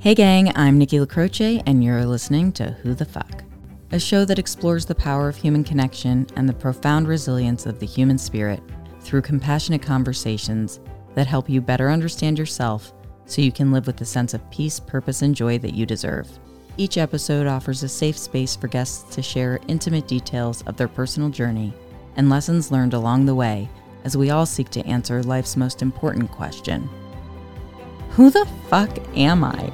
Hey, gang, I'm Nikki LaCroce, and you're listening to Who the Fuck, a show that explores the power of human connection and the profound resilience of the human spirit through compassionate conversations that help you better understand yourself so you can live with the sense of peace, purpose, and joy that you deserve. Each episode offers a safe space for guests to share intimate details of their personal journey and lessons learned along the way as we all seek to answer life's most important question Who the fuck am I?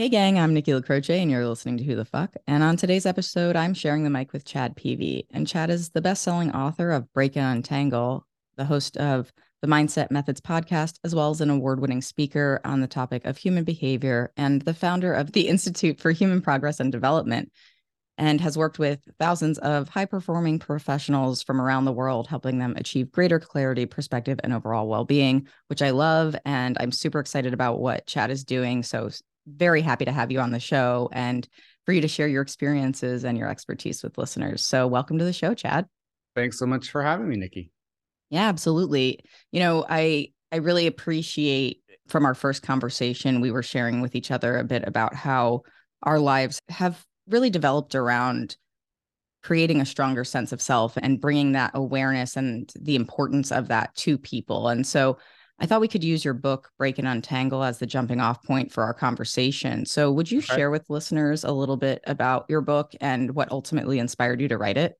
Hey, gang, I'm Nikki LaCroce, and you're listening to Who the Fuck. And on today's episode, I'm sharing the mic with Chad Peevy. And Chad is the best selling author of Break and Untangle, the host of the Mindset Methods podcast, as well as an award winning speaker on the topic of human behavior, and the founder of the Institute for Human Progress and Development, and has worked with thousands of high performing professionals from around the world, helping them achieve greater clarity, perspective, and overall well being, which I love. And I'm super excited about what Chad is doing. So very happy to have you on the show and for you to share your experiences and your expertise with listeners. So, welcome to the show, Chad. Thanks so much for having me, Nikki. Yeah, absolutely. You know, I I really appreciate from our first conversation we were sharing with each other a bit about how our lives have really developed around creating a stronger sense of self and bringing that awareness and the importance of that to people. And so I thought we could use your book, Break and Untangle, as the jumping off point for our conversation. So, would you okay. share with listeners a little bit about your book and what ultimately inspired you to write it?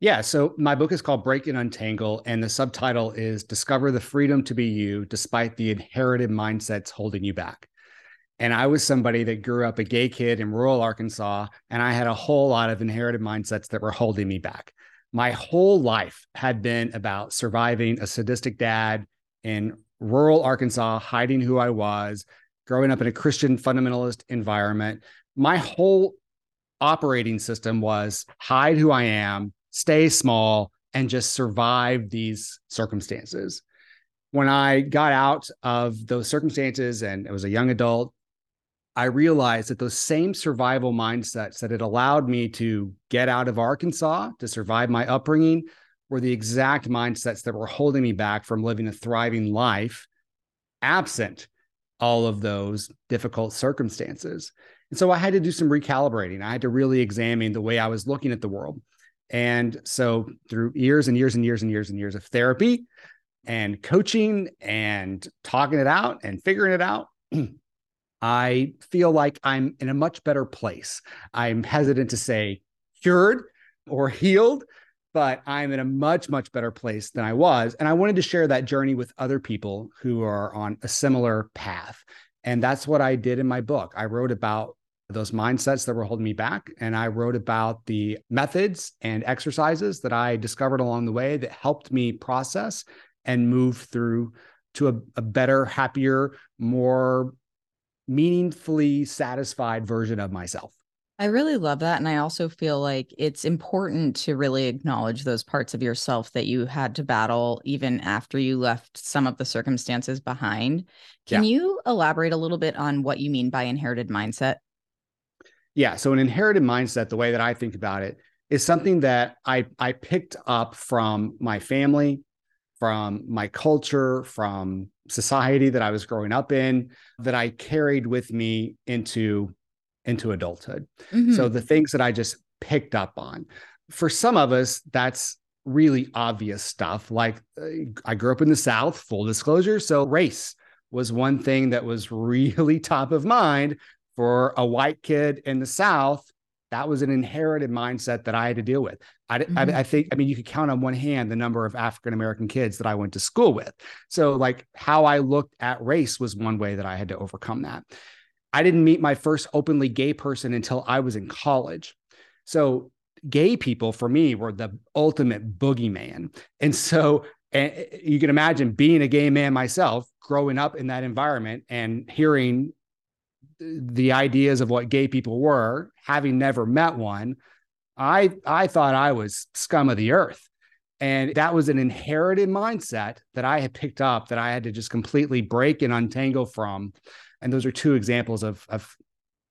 Yeah. So, my book is called Break and Untangle, and the subtitle is Discover the Freedom to Be You Despite the Inherited Mindsets Holding You Back. And I was somebody that grew up a gay kid in rural Arkansas, and I had a whole lot of inherited mindsets that were holding me back. My whole life had been about surviving a sadistic dad in rural Arkansas, hiding who I was, growing up in a Christian fundamentalist environment. My whole operating system was hide who I am, stay small, and just survive these circumstances. When I got out of those circumstances and I was a young adult, I realized that those same survival mindsets that had allowed me to get out of Arkansas to survive my upbringing were the exact mindsets that were holding me back from living a thriving life absent all of those difficult circumstances. And so I had to do some recalibrating. I had to really examine the way I was looking at the world. And so through years and years and years and years and years of therapy and coaching and talking it out and figuring it out, I feel like I'm in a much better place. I'm hesitant to say cured or healed but I'm in a much, much better place than I was. And I wanted to share that journey with other people who are on a similar path. And that's what I did in my book. I wrote about those mindsets that were holding me back. And I wrote about the methods and exercises that I discovered along the way that helped me process and move through to a, a better, happier, more meaningfully satisfied version of myself. I really love that. And I also feel like it's important to really acknowledge those parts of yourself that you had to battle even after you left some of the circumstances behind. Can yeah. you elaborate a little bit on what you mean by inherited mindset? Yeah. So, an inherited mindset, the way that I think about it, is something that I, I picked up from my family, from my culture, from society that I was growing up in, that I carried with me into into adulthood. Mm-hmm. So the things that I just picked up on. For some of us, that's really obvious stuff. Like uh, I grew up in the South, full disclosure. So race was one thing that was really top of mind for a white kid in the South. That was an inherited mindset that I had to deal with. I, mm-hmm. I, I think, I mean, you could count on one hand the number of African American kids that I went to school with. So, like, how I looked at race was one way that I had to overcome that. I didn't meet my first openly gay person until I was in college. So gay people for me were the ultimate boogeyman. And so and you can imagine being a gay man myself, growing up in that environment and hearing the ideas of what gay people were, having never met one, I I thought I was scum of the earth. And that was an inherited mindset that I had picked up that I had to just completely break and untangle from. And those are two examples of, of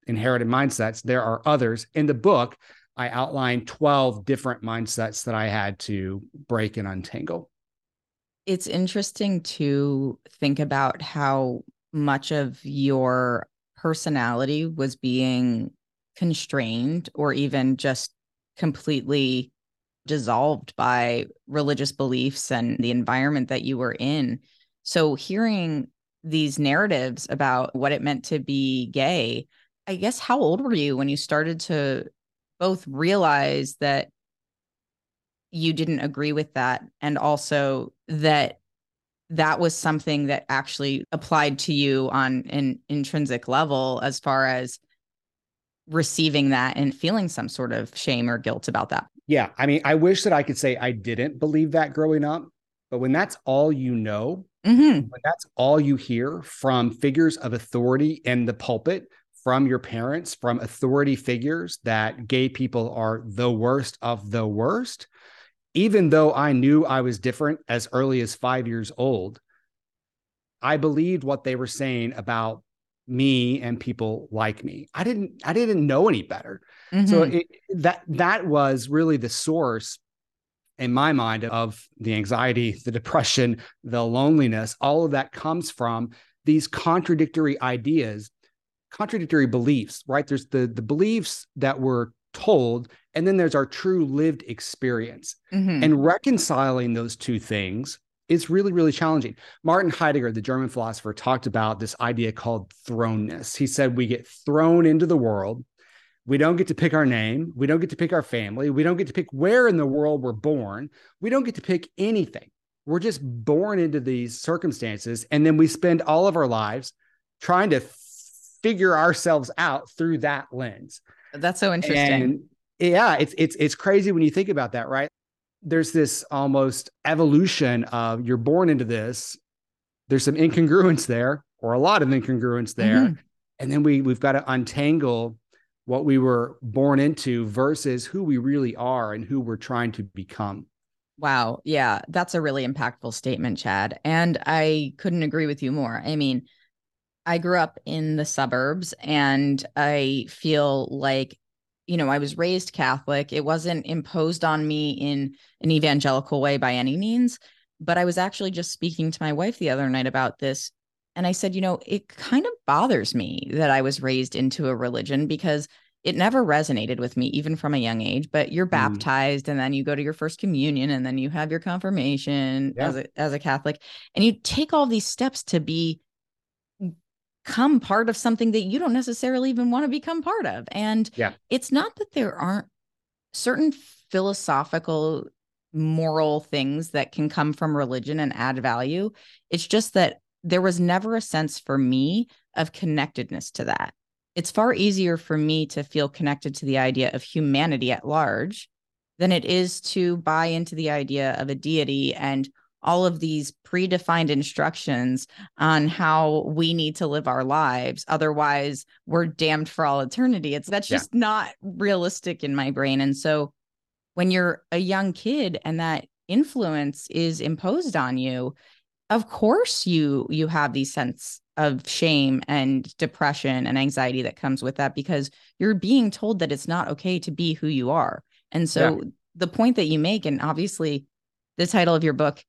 inherited mindsets. There are others. In the book, I outline 12 different mindsets that I had to break and untangle. It's interesting to think about how much of your personality was being constrained or even just completely dissolved by religious beliefs and the environment that you were in. So hearing these narratives about what it meant to be gay, I guess how old were you when you started to both realize that you didn't agree with that and also that that was something that actually applied to you on an intrinsic level as far as receiving that and feeling some sort of shame or guilt about that. Yeah. I mean, I wish that I could say I didn't believe that growing up, but when that's all you know, mm-hmm. that's all you hear from figures of authority in the pulpit, from your parents, from authority figures that gay people are the worst of the worst, even though I knew I was different as early as five years old, I believed what they were saying about me and people like me. I didn't I didn't know any better. Mm-hmm. So it, that that was really the source in my mind of the anxiety, the depression, the loneliness, all of that comes from these contradictory ideas, contradictory beliefs, right? There's the the beliefs that were told and then there's our true lived experience. Mm-hmm. And reconciling those two things is really, really challenging. Martin Heidegger, the German philosopher, talked about this idea called thrownness. He said, We get thrown into the world. We don't get to pick our name. We don't get to pick our family. We don't get to pick where in the world we're born. We don't get to pick anything. We're just born into these circumstances. And then we spend all of our lives trying to figure ourselves out through that lens. That's so interesting. And yeah, it's it's it's crazy when you think about that, right? There's this almost evolution of you're born into this. There's some incongruence there, or a lot of incongruence there, mm-hmm. and then we we've got to untangle what we were born into versus who we really are and who we're trying to become. Wow. Yeah, that's a really impactful statement, Chad. And I couldn't agree with you more. I mean, I grew up in the suburbs and I feel like you know, I was raised Catholic. It wasn't imposed on me in an evangelical way by any means, but I was actually just speaking to my wife the other night about this. And I said, you know, it kind of bothers me that I was raised into a religion because it never resonated with me, even from a young age. But you're mm. baptized mm. and then you go to your first communion and then you have your confirmation yeah. as a as a Catholic. And you take all these steps to be become part of something that you don't necessarily even want to become part of. And yeah. it's not that there aren't certain philosophical moral things that can come from religion and add value. It's just that there was never a sense for me of connectedness to that. It's far easier for me to feel connected to the idea of humanity at large than it is to buy into the idea of a deity and all of these predefined instructions on how we need to live our lives. Otherwise we're damned for all eternity. It's that's just yeah. not realistic in my brain. And so when you're a young kid and that influence is imposed on you of course you you have these sense of shame and depression and anxiety that comes with that because you're being told that it's not okay to be who you are and so yeah. the point that you make and obviously the title of your book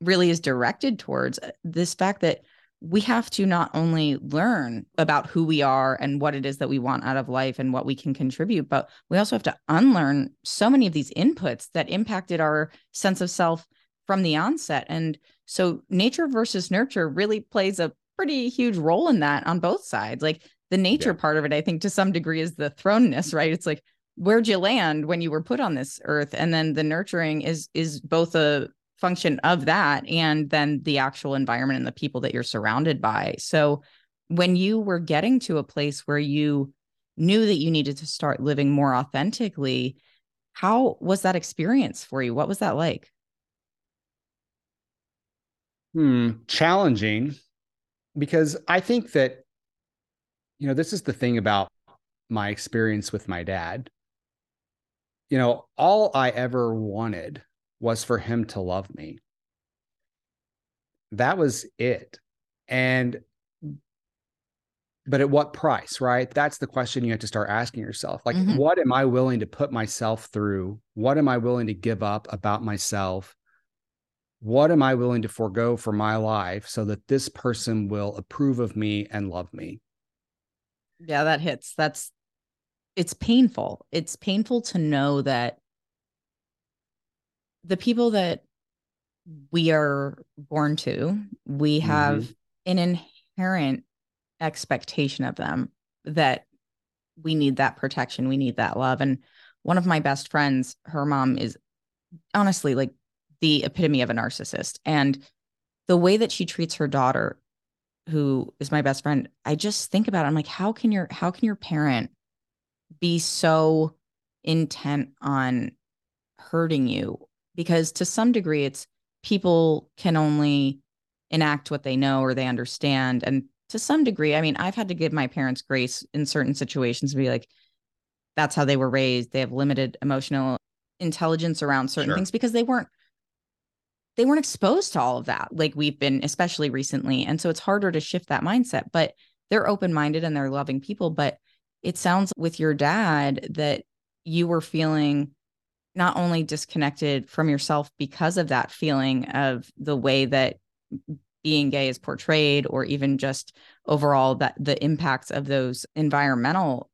really is directed towards uh, this fact that we have to not only learn about who we are and what it is that we want out of life and what we can contribute, but we also have to unlearn so many of these inputs that impacted our sense of self from the onset. And so nature versus nurture really plays a pretty huge role in that on both sides. Like the nature yeah. part of it, I think to some degree is the thrownness, right? It's like, where'd you land when you were put on this earth? And then the nurturing is is both a function of that and then the actual environment and the people that you're surrounded by. So when you were getting to a place where you knew that you needed to start living more authentically, how was that experience for you? What was that like? Hmm, challenging because I think that you know, this is the thing about my experience with my dad. You know, all I ever wanted was for him to love me. That was it. And but at what price, right? That's the question you have to start asking yourself. Like, mm-hmm. what am I willing to put myself through? What am I willing to give up about myself what am I willing to forego for my life so that this person will approve of me and love me? Yeah, that hits. That's it's painful. It's painful to know that the people that we are born to, we have mm-hmm. an inherent expectation of them that we need that protection, we need that love. And one of my best friends, her mom is honestly like the epitome of a narcissist. And the way that she treats her daughter, who is my best friend, I just think about it. I'm like, how can your how can your parent be so intent on hurting you? Because to some degree, it's people can only enact what they know or they understand. And to some degree, I mean, I've had to give my parents grace in certain situations and be like, that's how they were raised. They have limited emotional intelligence around certain sure. things because they weren't they weren't exposed to all of that like we've been especially recently and so it's harder to shift that mindset but they're open-minded and they're loving people but it sounds with your dad that you were feeling not only disconnected from yourself because of that feeling of the way that being gay is portrayed or even just overall that the impacts of those environmental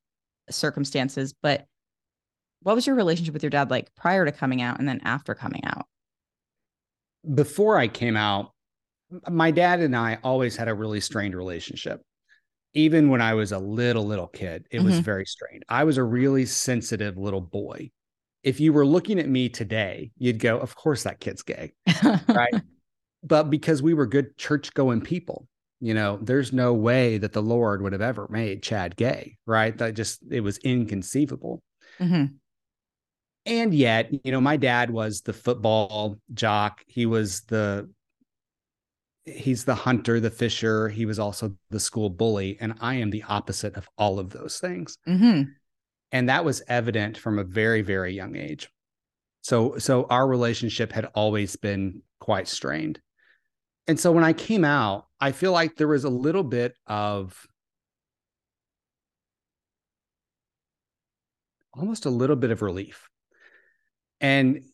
circumstances but what was your relationship with your dad like prior to coming out and then after coming out before i came out my dad and i always had a really strained relationship. Even when i was a little little kid it mm-hmm. was very strained. I was a really sensitive little boy. If you were looking at me today you'd go of course that kid's gay right? But because we were good church going people you know there's no way that the lord would have ever made chad gay right? That just it was inconceivable. Mm-hmm. And yet you know my dad was the football jock. He was the he's the hunter the fisher. He was also the school bully. And i am the opposite of all of those things. Mm-hmm. and that was evident from a very very young age. So so our relationship had always been quite strained. And so when I came out, I feel like there was a little bit of almost a little bit of relief. And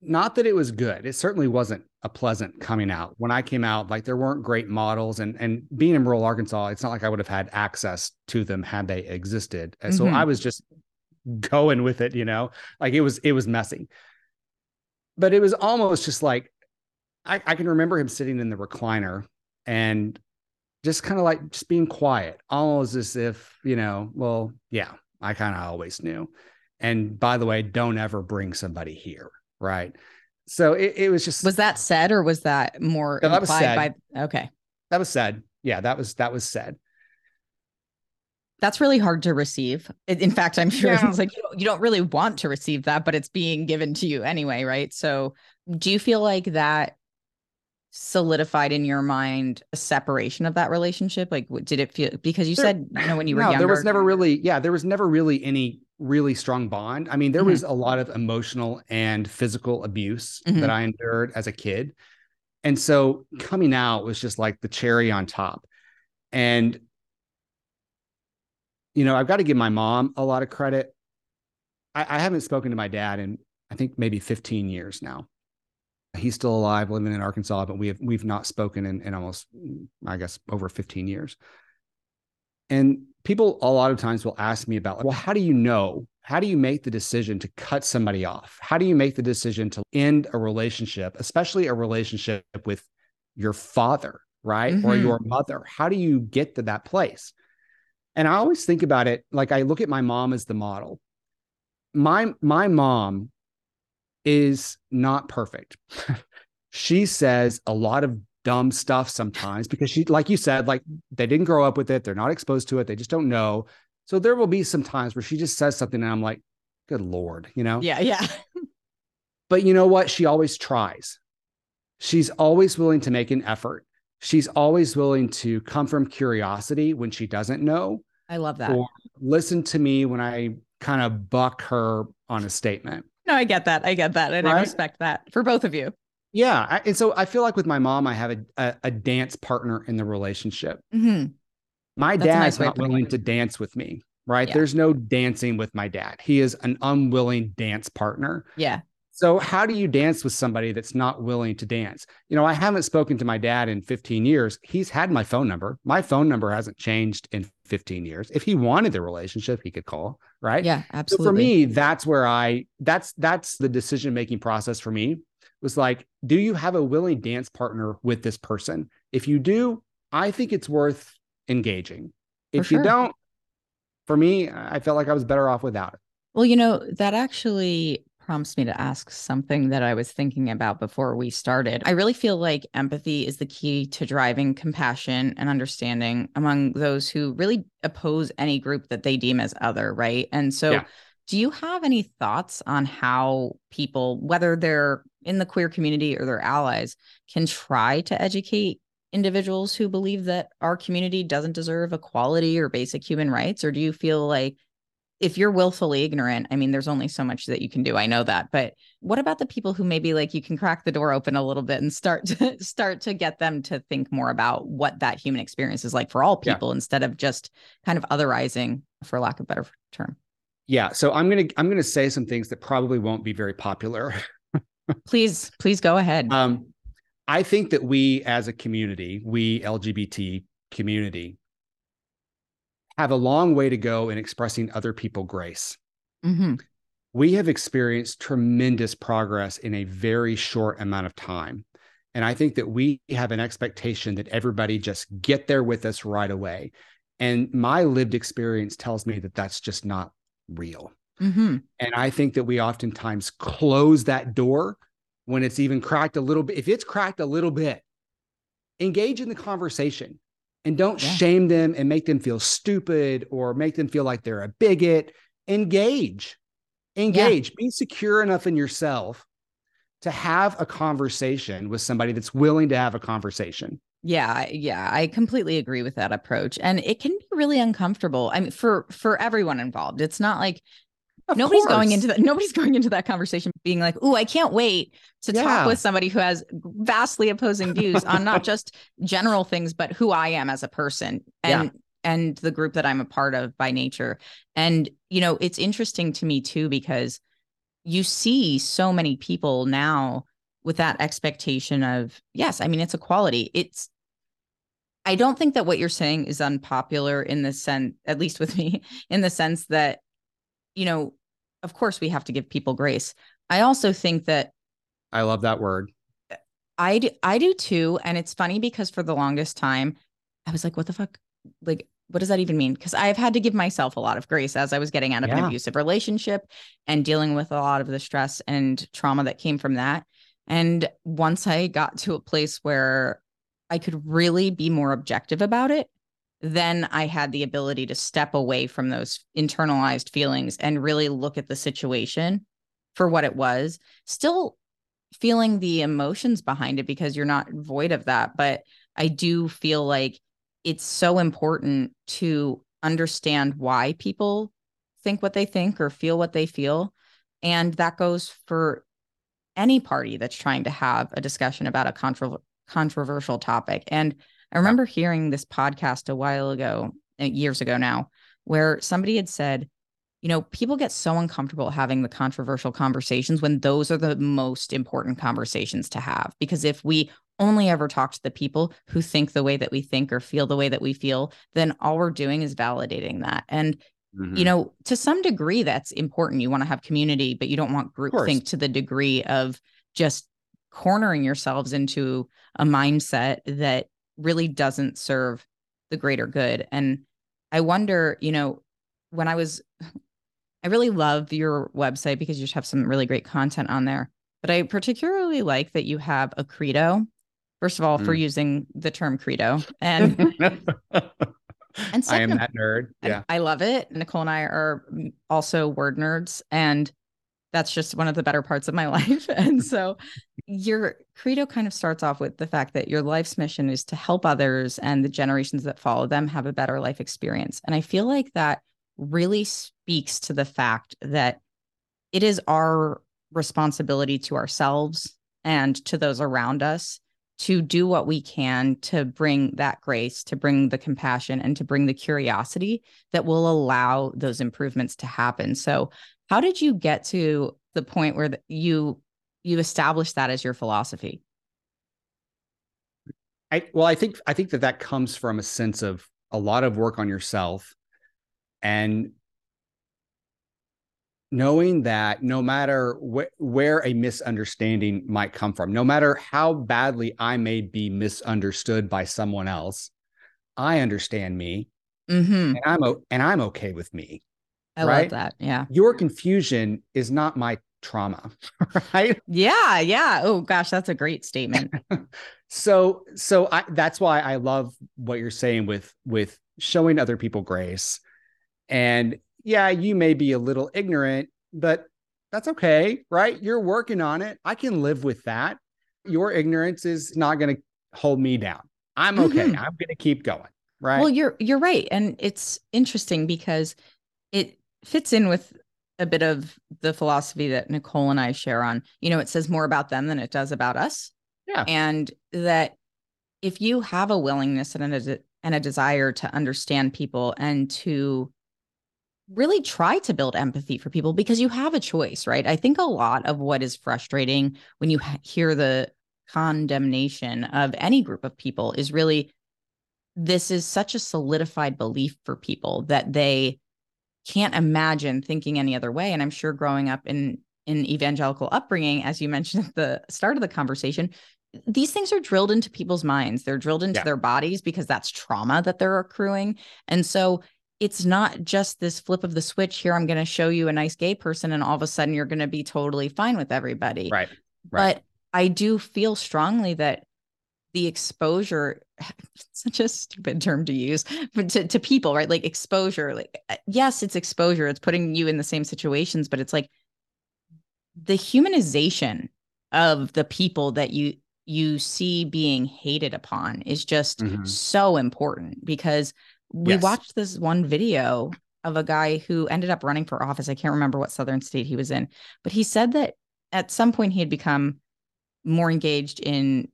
not that it was good. It certainly wasn't a pleasant coming out. When I came out, like there weren't great models and and being in rural Arkansas, it's not like I would have had access to them had they existed. And mm-hmm. so I was just going with it, you know. Like it was it was messy. But it was almost just like I, I can remember him sitting in the recliner and just kind of like just being quiet, almost as if, you know, well, yeah, I kind of always knew. And by the way, don't ever bring somebody here. Right. So it, it was just was that said or was that more no, that was said. by okay. That was said. Yeah, that was that was said. That's really hard to receive. In fact, I'm sure yeah. it's like you don't, you don't really want to receive that, but it's being given to you anyway, right? So, do you feel like that solidified in your mind a separation of that relationship? Like, did it feel because you there, said, you know, when you were no, younger, there was never really, yeah, there was never really any really strong bond. I mean, there mm-hmm. was a lot of emotional and physical abuse mm-hmm. that I endured as a kid. And so coming out was just like the cherry on top. And, you know, I've got to give my mom a lot of credit. I, I haven't spoken to my dad in, I think, maybe 15 years now he's still alive, living in Arkansas, but we have we've not spoken in, in almost, I guess, over 15 years. And people a lot of times will ask me about, well, how do you know? How do you make the decision to cut somebody off? How do you make the decision to end a relationship, especially a relationship with your father, right? Mm-hmm. Or your mother? How do you get to that place? And I always think about it like I look at my mom as the model. My my mom is not perfect. she says a lot of dumb stuff sometimes because she, like you said, like they didn't grow up with it. They're not exposed to it. They just don't know. So there will be some times where she just says something and I'm like, good Lord, you know? Yeah. Yeah. but you know what? She always tries. She's always willing to make an effort. She's always willing to come from curiosity when she doesn't know. I love that. Or listen to me when I kind of buck her on a statement. No, I get that. I get that. And right? I respect that for both of you. Yeah. I, and so I feel like with my mom, I have a, a, a dance partner in the relationship. Mm-hmm. My That's dad's nice not willing to dance with me, right? Yeah. There's no dancing with my dad. He is an unwilling dance partner. Yeah. So, how do you dance with somebody that's not willing to dance? You know, I haven't spoken to my dad in 15 years. He's had my phone number. My phone number hasn't changed in 15 years. If he wanted the relationship, he could call, right? Yeah, absolutely. So for me, that's where I that's that's the decision making process for me was like, do you have a willing dance partner with this person? If you do, I think it's worth engaging. If sure. you don't, for me, I felt like I was better off without it. Well, you know, that actually prompts me to ask something that I was thinking about before we started. I really feel like empathy is the key to driving compassion and understanding among those who really oppose any group that they deem as other, right? And so, yeah. Do you have any thoughts on how people, whether they're in the queer community or their allies, can try to educate individuals who believe that our community doesn't deserve equality or basic human rights? Or do you feel like if you're willfully ignorant, I mean, there's only so much that you can do. I know that. But what about the people who maybe like you can crack the door open a little bit and start to start to get them to think more about what that human experience is like for all people yeah. instead of just kind of otherizing, for lack of a better term. Yeah. So I'm gonna I'm gonna say some things that probably won't be very popular. please, please go ahead. Um, I think that we as a community, we LGBT community, have a long way to go in expressing other people grace. Mm-hmm. We have experienced tremendous progress in a very short amount of time. And I think that we have an expectation that everybody just get there with us right away. And my lived experience tells me that that's just not real. Mm-hmm. And I think that we oftentimes close that door when it's even cracked a little bit. If it's cracked a little bit, engage in the conversation and don't yeah. shame them and make them feel stupid or make them feel like they're a bigot. Engage, engage, yeah. be secure enough in yourself to have a conversation with somebody that's willing to have a conversation. Yeah, yeah, I completely agree with that approach. And it can be really uncomfortable. I mean, for for everyone involved. It's not like of nobody's course. going into that nobody's going into that conversation being like oh i can't wait to yeah. talk with somebody who has vastly opposing views on not just general things but who i am as a person and yeah. and the group that i'm a part of by nature and you know it's interesting to me too because you see so many people now with that expectation of yes i mean it's equality it's i don't think that what you're saying is unpopular in the sense at least with me in the sense that you know of course we have to give people grace. I also think that I love that word. I do, I do too. And it's funny because for the longest time, I was like, what the fuck? Like, what does that even mean? Because I've had to give myself a lot of grace as I was getting out of yeah. an abusive relationship and dealing with a lot of the stress and trauma that came from that. And once I got to a place where I could really be more objective about it, then I had the ability to step away from those internalized feelings and really look at the situation for what it was, still feeling the emotions behind it because you're not void of that. But I do feel like it's so important to understand why people think what they think or feel what they feel. And that goes for any party that's trying to have a discussion about a contro- controversial topic. And I remember hearing this podcast a while ago, uh, years ago now, where somebody had said, you know, people get so uncomfortable having the controversial conversations when those are the most important conversations to have. Because if we only ever talk to the people who think the way that we think or feel the way that we feel, then all we're doing is validating that. And, mm-hmm. you know, to some degree, that's important. You want to have community, but you don't want groupthink to the degree of just cornering yourselves into a mindset that really doesn't serve the greater good. And I wonder, you know, when I was, I really love your website because you just have some really great content on there. But I particularly like that you have a credo. First of all, mm. for using the term credo, and and I am that nerd. Yeah, I love it. Nicole and I are also word nerds, and that's just one of the better parts of my life. And so your credo kind of starts off with the fact that your life's mission is to help others and the generations that follow them have a better life experience. And I feel like that really speaks to the fact that it is our responsibility to ourselves and to those around us to do what we can to bring that grace, to bring the compassion, and to bring the curiosity that will allow those improvements to happen. So, how did you get to the point where you you established that as your philosophy? I well, I think I think that that comes from a sense of a lot of work on yourself and knowing that no matter wh- where a misunderstanding might come from, no matter how badly I may be misunderstood by someone else, I understand me, mm-hmm. and I'm o- and I'm okay with me. I right? love that. Yeah, your confusion is not my trauma, right? Yeah, yeah. Oh gosh, that's a great statement. so, so I, that's why I love what you're saying with with showing other people grace and yeah, you may be a little ignorant, but that's okay, right? You're working on it. I can live with that. Your ignorance is not going to hold me down. I'm okay. Mm-hmm. I'm going to keep going. Right. Well, you're you're right, and it's interesting because it fits in with a bit of the philosophy that Nicole and I share on. You know, it says more about them than it does about us. Yeah. And that if you have a willingness and a and a desire to understand people and to really try to build empathy for people because you have a choice, right? I think a lot of what is frustrating when you hear the condemnation of any group of people is really this is such a solidified belief for people that they can't imagine thinking any other way and i'm sure growing up in in evangelical upbringing as you mentioned at the start of the conversation these things are drilled into people's minds they're drilled into yeah. their bodies because that's trauma that they're accruing and so it's not just this flip of the switch here i'm going to show you a nice gay person and all of a sudden you're going to be totally fine with everybody right, right. but i do feel strongly that the exposure such a stupid term to use but to, to people right like exposure like uh, yes it's exposure it's putting you in the same situations but it's like the humanization of the people that you you see being hated upon is just mm-hmm. so important because we yes. watched this one video of a guy who ended up running for office. I can't remember what southern state he was in, but he said that at some point he had become more engaged in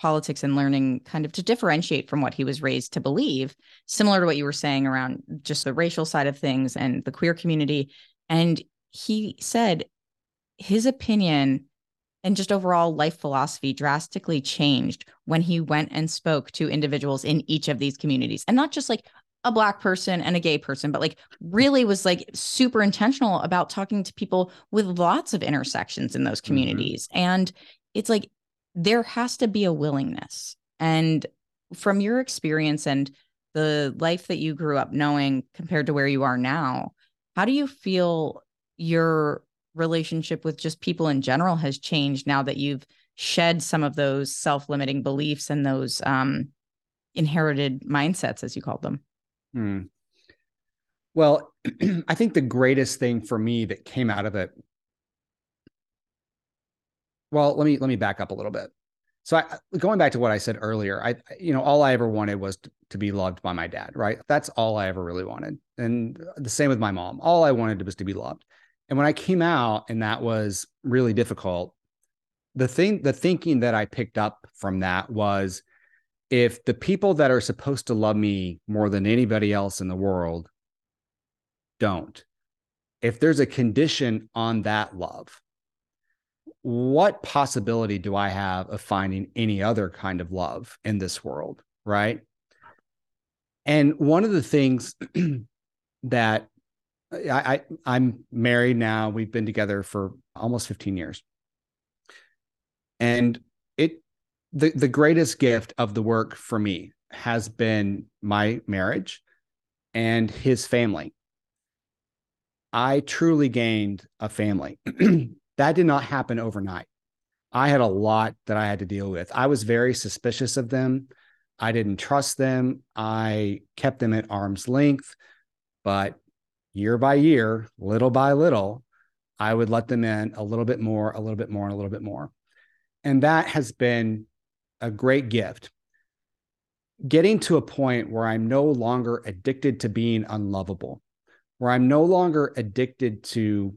politics and learning kind of to differentiate from what he was raised to believe, similar to what you were saying around just the racial side of things and the queer community. And he said his opinion and just overall life philosophy drastically changed when he went and spoke to individuals in each of these communities and not just like a black person and a gay person but like really was like super intentional about talking to people with lots of intersections in those mm-hmm. communities mm-hmm. and it's like there has to be a willingness and from your experience and the life that you grew up knowing compared to where you are now how do you feel your relationship with just people in general has changed now that you've shed some of those self-limiting beliefs and those um, inherited mindsets as you called them. Hmm. well i think the greatest thing for me that came out of it well let me let me back up a little bit. So I, going back to what i said earlier i you know all i ever wanted was to, to be loved by my dad right? That's all i ever really wanted. And the same with my mom. All i wanted was to be loved and when I came out and that was really difficult, the thing, the thinking that I picked up from that was if the people that are supposed to love me more than anybody else in the world don't, if there's a condition on that love, what possibility do I have of finding any other kind of love in this world? Right. And one of the things that I, I am married now. We've been together for almost 15 years. And it the the greatest gift of the work for me has been my marriage and his family. I truly gained a family. that did not happen overnight. I had a lot that I had to deal with. I was very suspicious of them. I didn't trust them. I kept them at arm's length, but year by year, little by little, I would let them in a little bit more, a little bit more, and a little bit more. And that has been a great gift. Getting to a point where I'm no longer addicted to being unlovable, where I'm no longer addicted to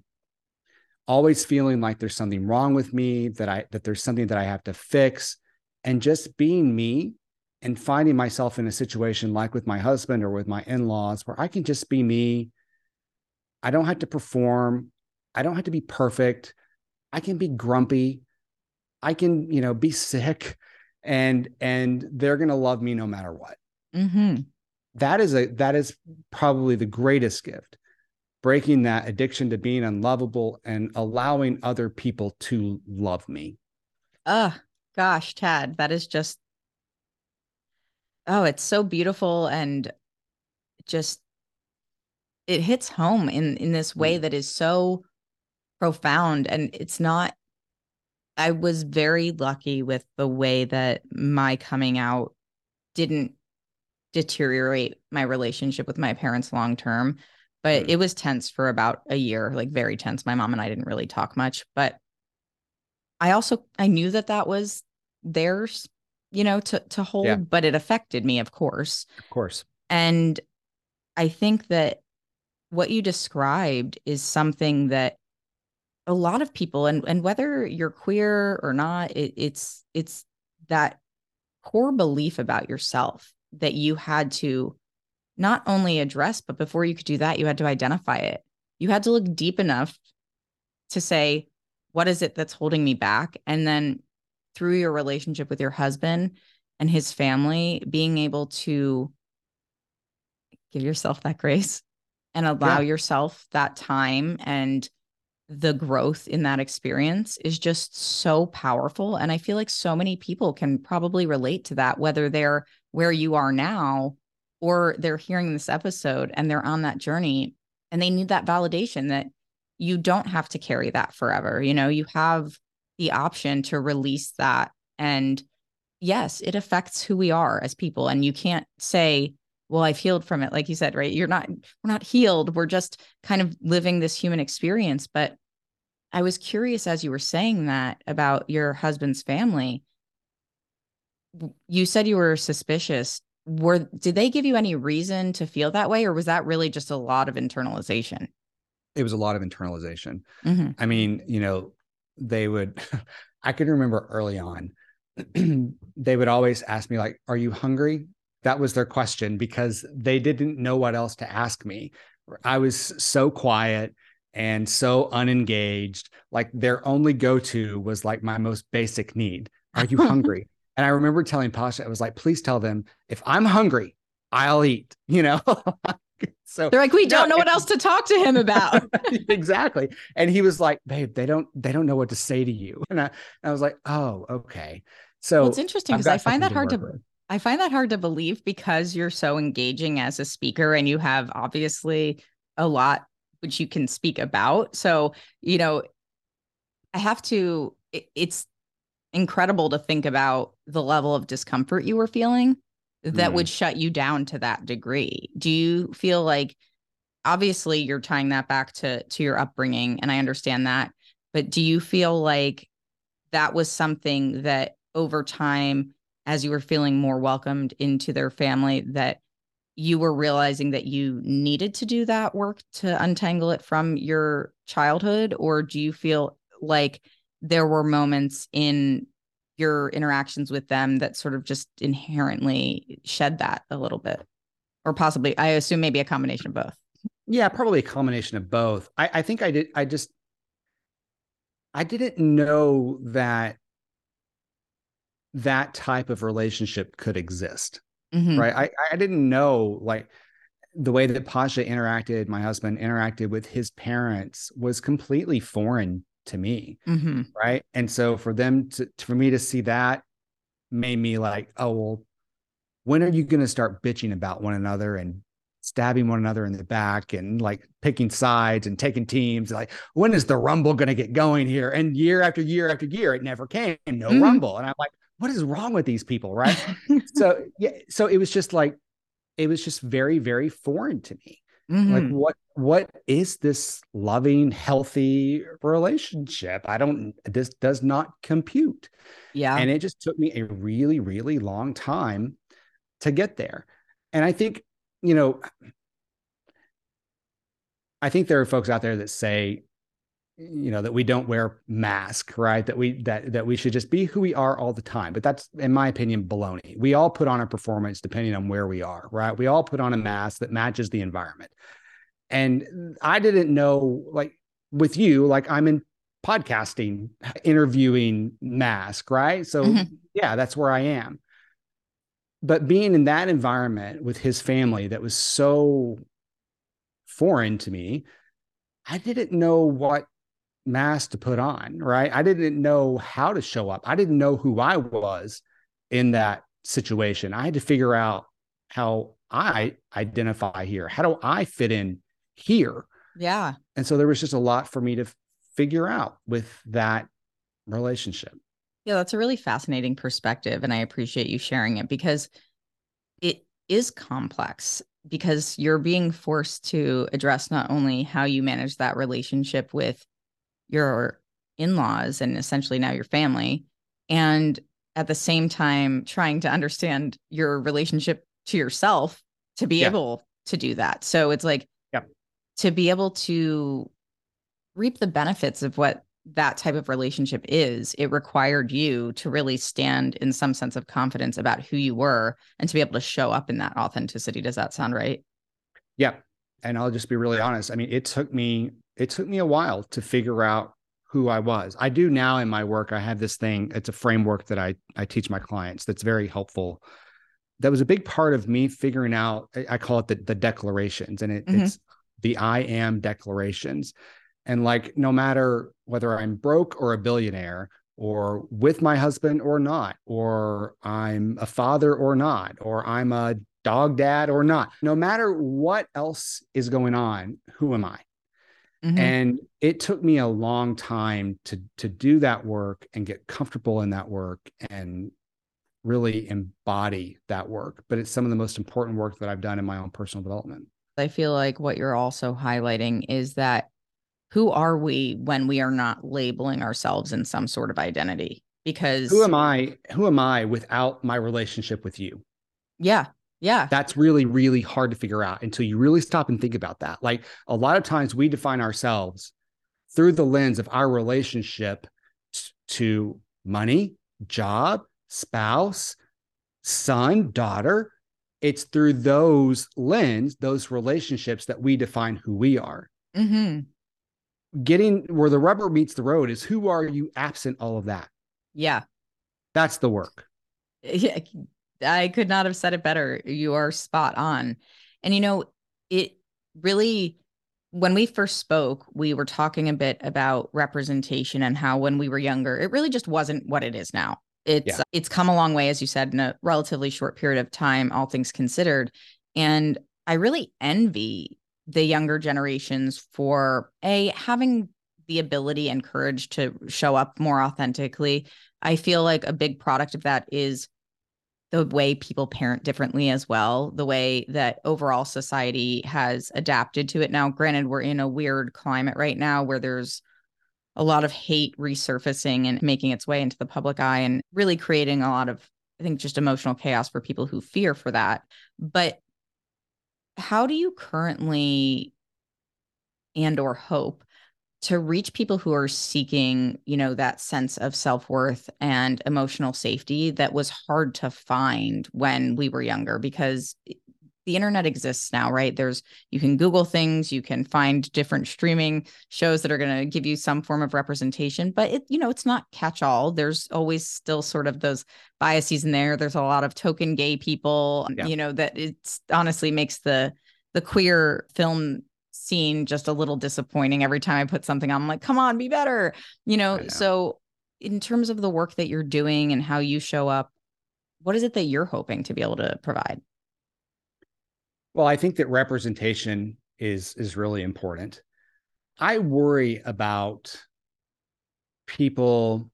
always feeling like there's something wrong with me, that I that there's something that I have to fix, and just being me and finding myself in a situation like with my husband or with my in-laws where I can just be me I don't have to perform. I don't have to be perfect. I can be grumpy. I can, you know, be sick and and they're going to love me no matter what. Mm-hmm. That is a that is probably the greatest gift. Breaking that addiction to being unlovable and allowing other people to love me. Oh, gosh, Chad, that is just oh, it's so beautiful and just it hits home in in this way mm. that is so profound and it's not I was very lucky with the way that my coming out didn't deteriorate my relationship with my parents long term but mm. it was tense for about a year like very tense my mom and I didn't really talk much but I also I knew that that was theirs you know to to hold yeah. but it affected me of course of course and I think that what you described is something that a lot of people and and whether you're queer or not it, it's it's that core belief about yourself that you had to not only address but before you could do that you had to identify it. You had to look deep enough to say what is it that's holding me back? And then through your relationship with your husband and his family being able to give yourself that grace and allow yeah. yourself that time and the growth in that experience is just so powerful. And I feel like so many people can probably relate to that, whether they're where you are now or they're hearing this episode and they're on that journey and they need that validation that you don't have to carry that forever. You know, you have the option to release that. And yes, it affects who we are as people. And you can't say, well i've healed from it like you said right? You're not we're not healed. We're just kind of living this human experience. But i was curious as you were saying that about your husband's family you said you were suspicious. Were did they give you any reason to feel that way or was that really just a lot of internalization? It was a lot of internalization. Mm-hmm. i mean you know they would i can remember early on they would always ask me like are you hungry that was their question because they didn't know what else to ask me. I was so quiet and so unengaged. Like their only go to was like my most basic need Are you hungry? and I remember telling Pasha, I was like, please tell them if I'm hungry, I'll eat, you know? so they're like, we don't no, know what else to talk to him about. exactly. And he was like, babe, they don't, they don't know what to say to you. And I, and I was like, oh, okay. So well, it's interesting because I find that hard to. I find that hard to believe because you're so engaging as a speaker and you have obviously a lot which you can speak about. So, you know, I have to, it, it's incredible to think about the level of discomfort you were feeling that mm. would shut you down to that degree. Do you feel like, obviously, you're tying that back to to your upbringing, and I understand that, but do you feel like that was something that over time as you were feeling more welcomed into their family that you were realizing that you needed to do that work to untangle it from your childhood? Or do you feel like there were moments in your interactions with them that sort of just inherently shed that a little bit? Or possibly i assume maybe a combination of both. Yeah probably a combination of both. I, I think i did i just i didn't know that that type of relationship could exist. Mm-hmm. Right. I, I didn't know like the way that Pasha interacted, my husband interacted with his parents was completely foreign to me. Mm-hmm. Right. And so for them to, for me to see that made me like, oh, well, when are you going to start bitching about one another and stabbing one another in the back and like picking sides and taking teams like when is the rumble going to get going here and year after year after year it never came no mm-hmm. rumble and i'm like what is wrong with these people right? So yeah so it was just like it was just very very foreign to me. Mm-hmm. like what what is this loving healthy relationship? I don't this does not compute. Yeah. And it just took me a really really long time to get there. And i think you know i think there are folks out there that say you know that we don't wear mask right that we that that we should just be who we are all the time but that's in my opinion baloney we all put on a performance depending on where we are right we all put on a mask that matches the environment and i didn't know like with you like i'm in podcasting, interviewing mask, right? So, mm-hmm. yeah, that's where I am. But being in that environment with his family that was so foreign to me, I didn't know what mask to put on, right? I didn't know how to show up. I didn't know who I was in that situation. I had to figure out how I identify here. How do I fit in here? Yeah. And so there was just a lot for me to figure out with that relationship. Yeah, that's a really fascinating perspective. And I appreciate you sharing it because it is complex because you're being forced to address not only how you manage that relationship with your in laws and essentially now your family, and at the same time trying to understand your relationship to yourself to be yeah. able to do that. So it's like yeah. to be able to reap the benefits of what that type of relationship is, it required you to really stand in some sense of confidence about who you were and to be able to show up in that authenticity. Does that sound right? Yeah. And I'll just be really honest. I mean, it took me it took me a while to figure out who I was. I do now in my work. I have this thing. It's a framework that I I teach my clients. That's very helpful. That was a big part of me figuring out. I call it the the declarations, and it, mm-hmm. it's the I am declarations. And like, no matter whether I'm broke or a billionaire, or with my husband or not, or I'm a father or not, or I'm a dog dad or not, no matter what else is going on, who am I? Mm-hmm. And it took me a long time to to do that work and get comfortable in that work and really embody that work. But it's some of the most important work that I've done in my own personal development. I feel like what you're also highlighting is that who are we when we are not labeling ourselves in some sort of identity? Because who am I? Who am I without my relationship with you? Yeah. Yeah. That's really, really hard to figure out until you really stop and think about that. Like a lot of times we define ourselves through the lens of our relationship to money, job, spouse, son, daughter. It's through those lens, those relationships that we define who we are. Mm-hmm getting where the rubber meets the road is who are you absent all of that? Yeah. That's the work. Yeah. I could not have said it better. You are spot on. And, you know, it really, when we first spoke, we were talking a bit about representation and how when we were younger, it really just wasn't what it is now. It's yeah. it's come a long way, as you said, in a relatively short period of time, all things considered. And I really envy the younger generations for a having the ability and courage to show up more authentically. I feel like a big product of that is the way people parent differently as well, the way that overall society has adapted to it. Now, granted, we're in a weird climate right now where there's a lot of hate resurfacing and making its way into the public eye and really creating a lot of, I think, just emotional chaos for people who fear for that. But how do you currently and or hope to reach people who are seeking you know that sense of self-worth and emotional safety that was hard to find when we were younger because the internet exists now right? There's you can google things you can find different streaming shows that are going to give you some form of representation but it you know it's not catch all there's always still sort of those biases in there. There's a lot of token gay people yeah. you know that it's honestly makes the the queer film scene just a little disappointing every time I put something on. I'm like, come on, be better. You know, know, so in terms of the work that you're doing and how you show up, what is it that you're hoping to be able to provide? Well, I think that representation is is really important. I worry about people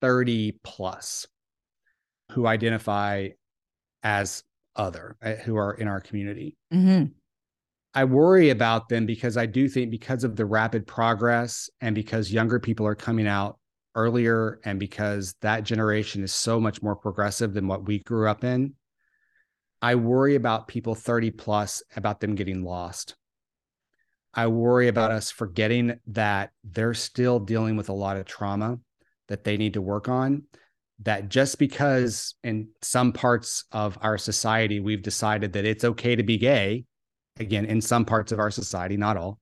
30 plus who identify as other uh, who are in our community. Mm-hmm. I worry about them because I do think because of the rapid progress and because younger people are coming out earlier and because that generation is so much more progressive than what we grew up in, I worry about people 30 plus about them getting lost. I worry about us forgetting that they're still dealing with a lot of trauma that they need to work on that just because in some parts of our society we've decided that it's okay to be gay, again, in some parts of our society, not all,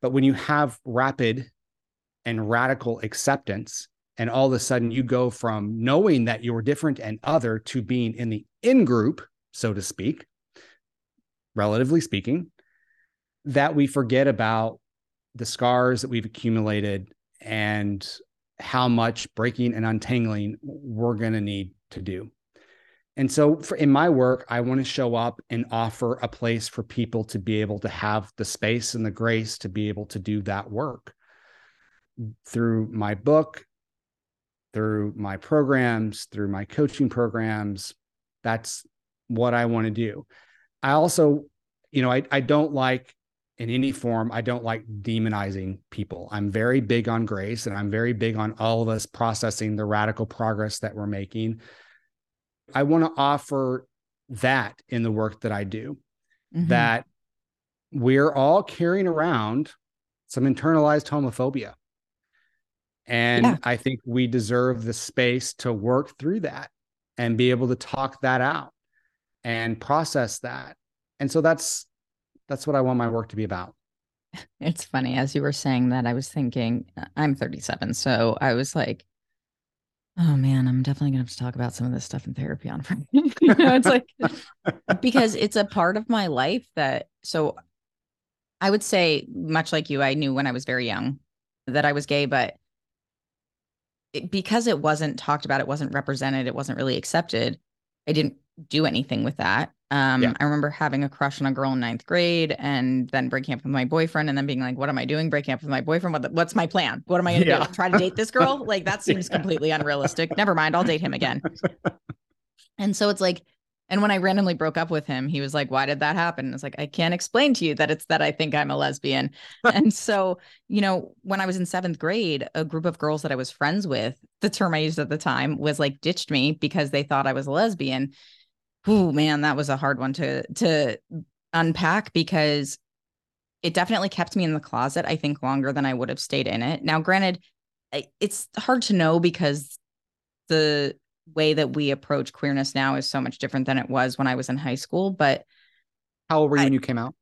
but when you have rapid and radical acceptance. And all of a sudden, you go from knowing that you're different and other to being in the in group, so to speak, relatively speaking, that we forget about the scars that we've accumulated and how much breaking and untangling we're going to need to do. And so, for, in my work, I want to show up and offer a place for people to be able to have the space and the grace to be able to do that work through my book, through my programs, through my coaching programs. That's what I want to do. I also, you know, I, I don't like in any form, I don't like demonizing people. I'm very big on grace and I'm very big on all of us processing the radical progress that we're making. I want to offer that in the work that I do, mm-hmm. that we're all carrying around some internalized homophobia. And yeah. I think we deserve the space to work through that and be able to talk that out and process that. And so that's that's what I want my work to be about. It's funny as you were saying that I was thinking uh, I'm 37 so I was like oh man I'm definitely going to have to talk about some of this stuff in therapy on Friday. you know it's like because it's a part of my life that so I would say much like you I knew when I was very young that I was gay but it, because it wasn't talked about it wasn't represented it wasn't really accepted I didn't do anything with that um, yeah. I remember having a crush on a girl in ninth grade and then breaking up with my boyfriend and then being like, what am I doing? Breaking up with my boyfriend. What the, what's my plan? What am I going to yeah. do? Try to date this girl? Like that seems yeah. completely unrealistic. Never mind. I'll date him again. and so it's like, and when I randomly broke up with him, he was like, why did that happen? it's like, I can't explain to you that it's that I think I'm a lesbian. and so, you know, when I was in seventh grade, a group of girls that I was friends with, the term I used at the time was like ditched me because they thought I was a lesbian oh man, that was a hard one to to unpack because it definitely kept me in the closet. I think longer than I would have stayed in it. Now, granted, it's hard to know because the way that we approach queerness now is so much different than it was when I was in high school. But how old were you I, when you came out?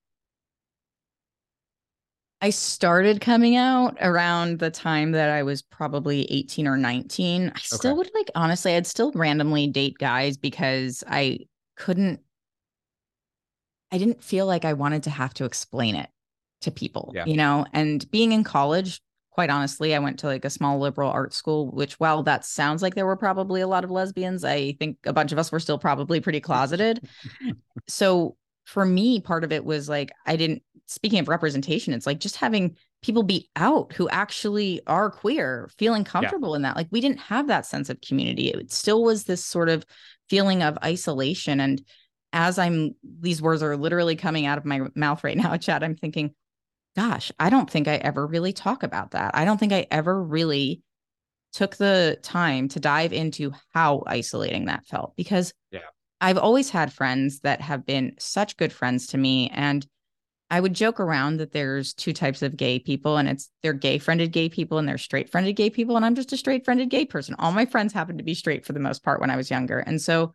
I started coming out around the time that I was probably 18 or 19. I still okay. would like, honestly, I'd still randomly date guys because I couldn't, I didn't feel like I wanted to have to explain it to people, yeah. you know? And being in college, quite honestly, I went to like a small liberal arts school, which while that sounds like there were probably a lot of lesbians, I think a bunch of us were still probably pretty closeted. so for me, part of it was like, I didn't, speaking of representation, it's like just having people be out who actually are queer, feeling comfortable yeah. in that. Like we didn't have that sense of community. It still was this sort of feeling of isolation. And as I'm, these words are literally coming out of my mouth right now, Chad, I'm thinking, gosh, I don't think I ever really talk about that. I don't think I ever really took the time to dive into how isolating that felt because yeah. I've always had friends that have been such good friends to me. And I would joke around that there's two types of gay people, and it's they're gay friended gay people and they're straight friended gay people. And I'm just a straight friended gay person. All my friends happened to be straight for the most part when I was younger. And so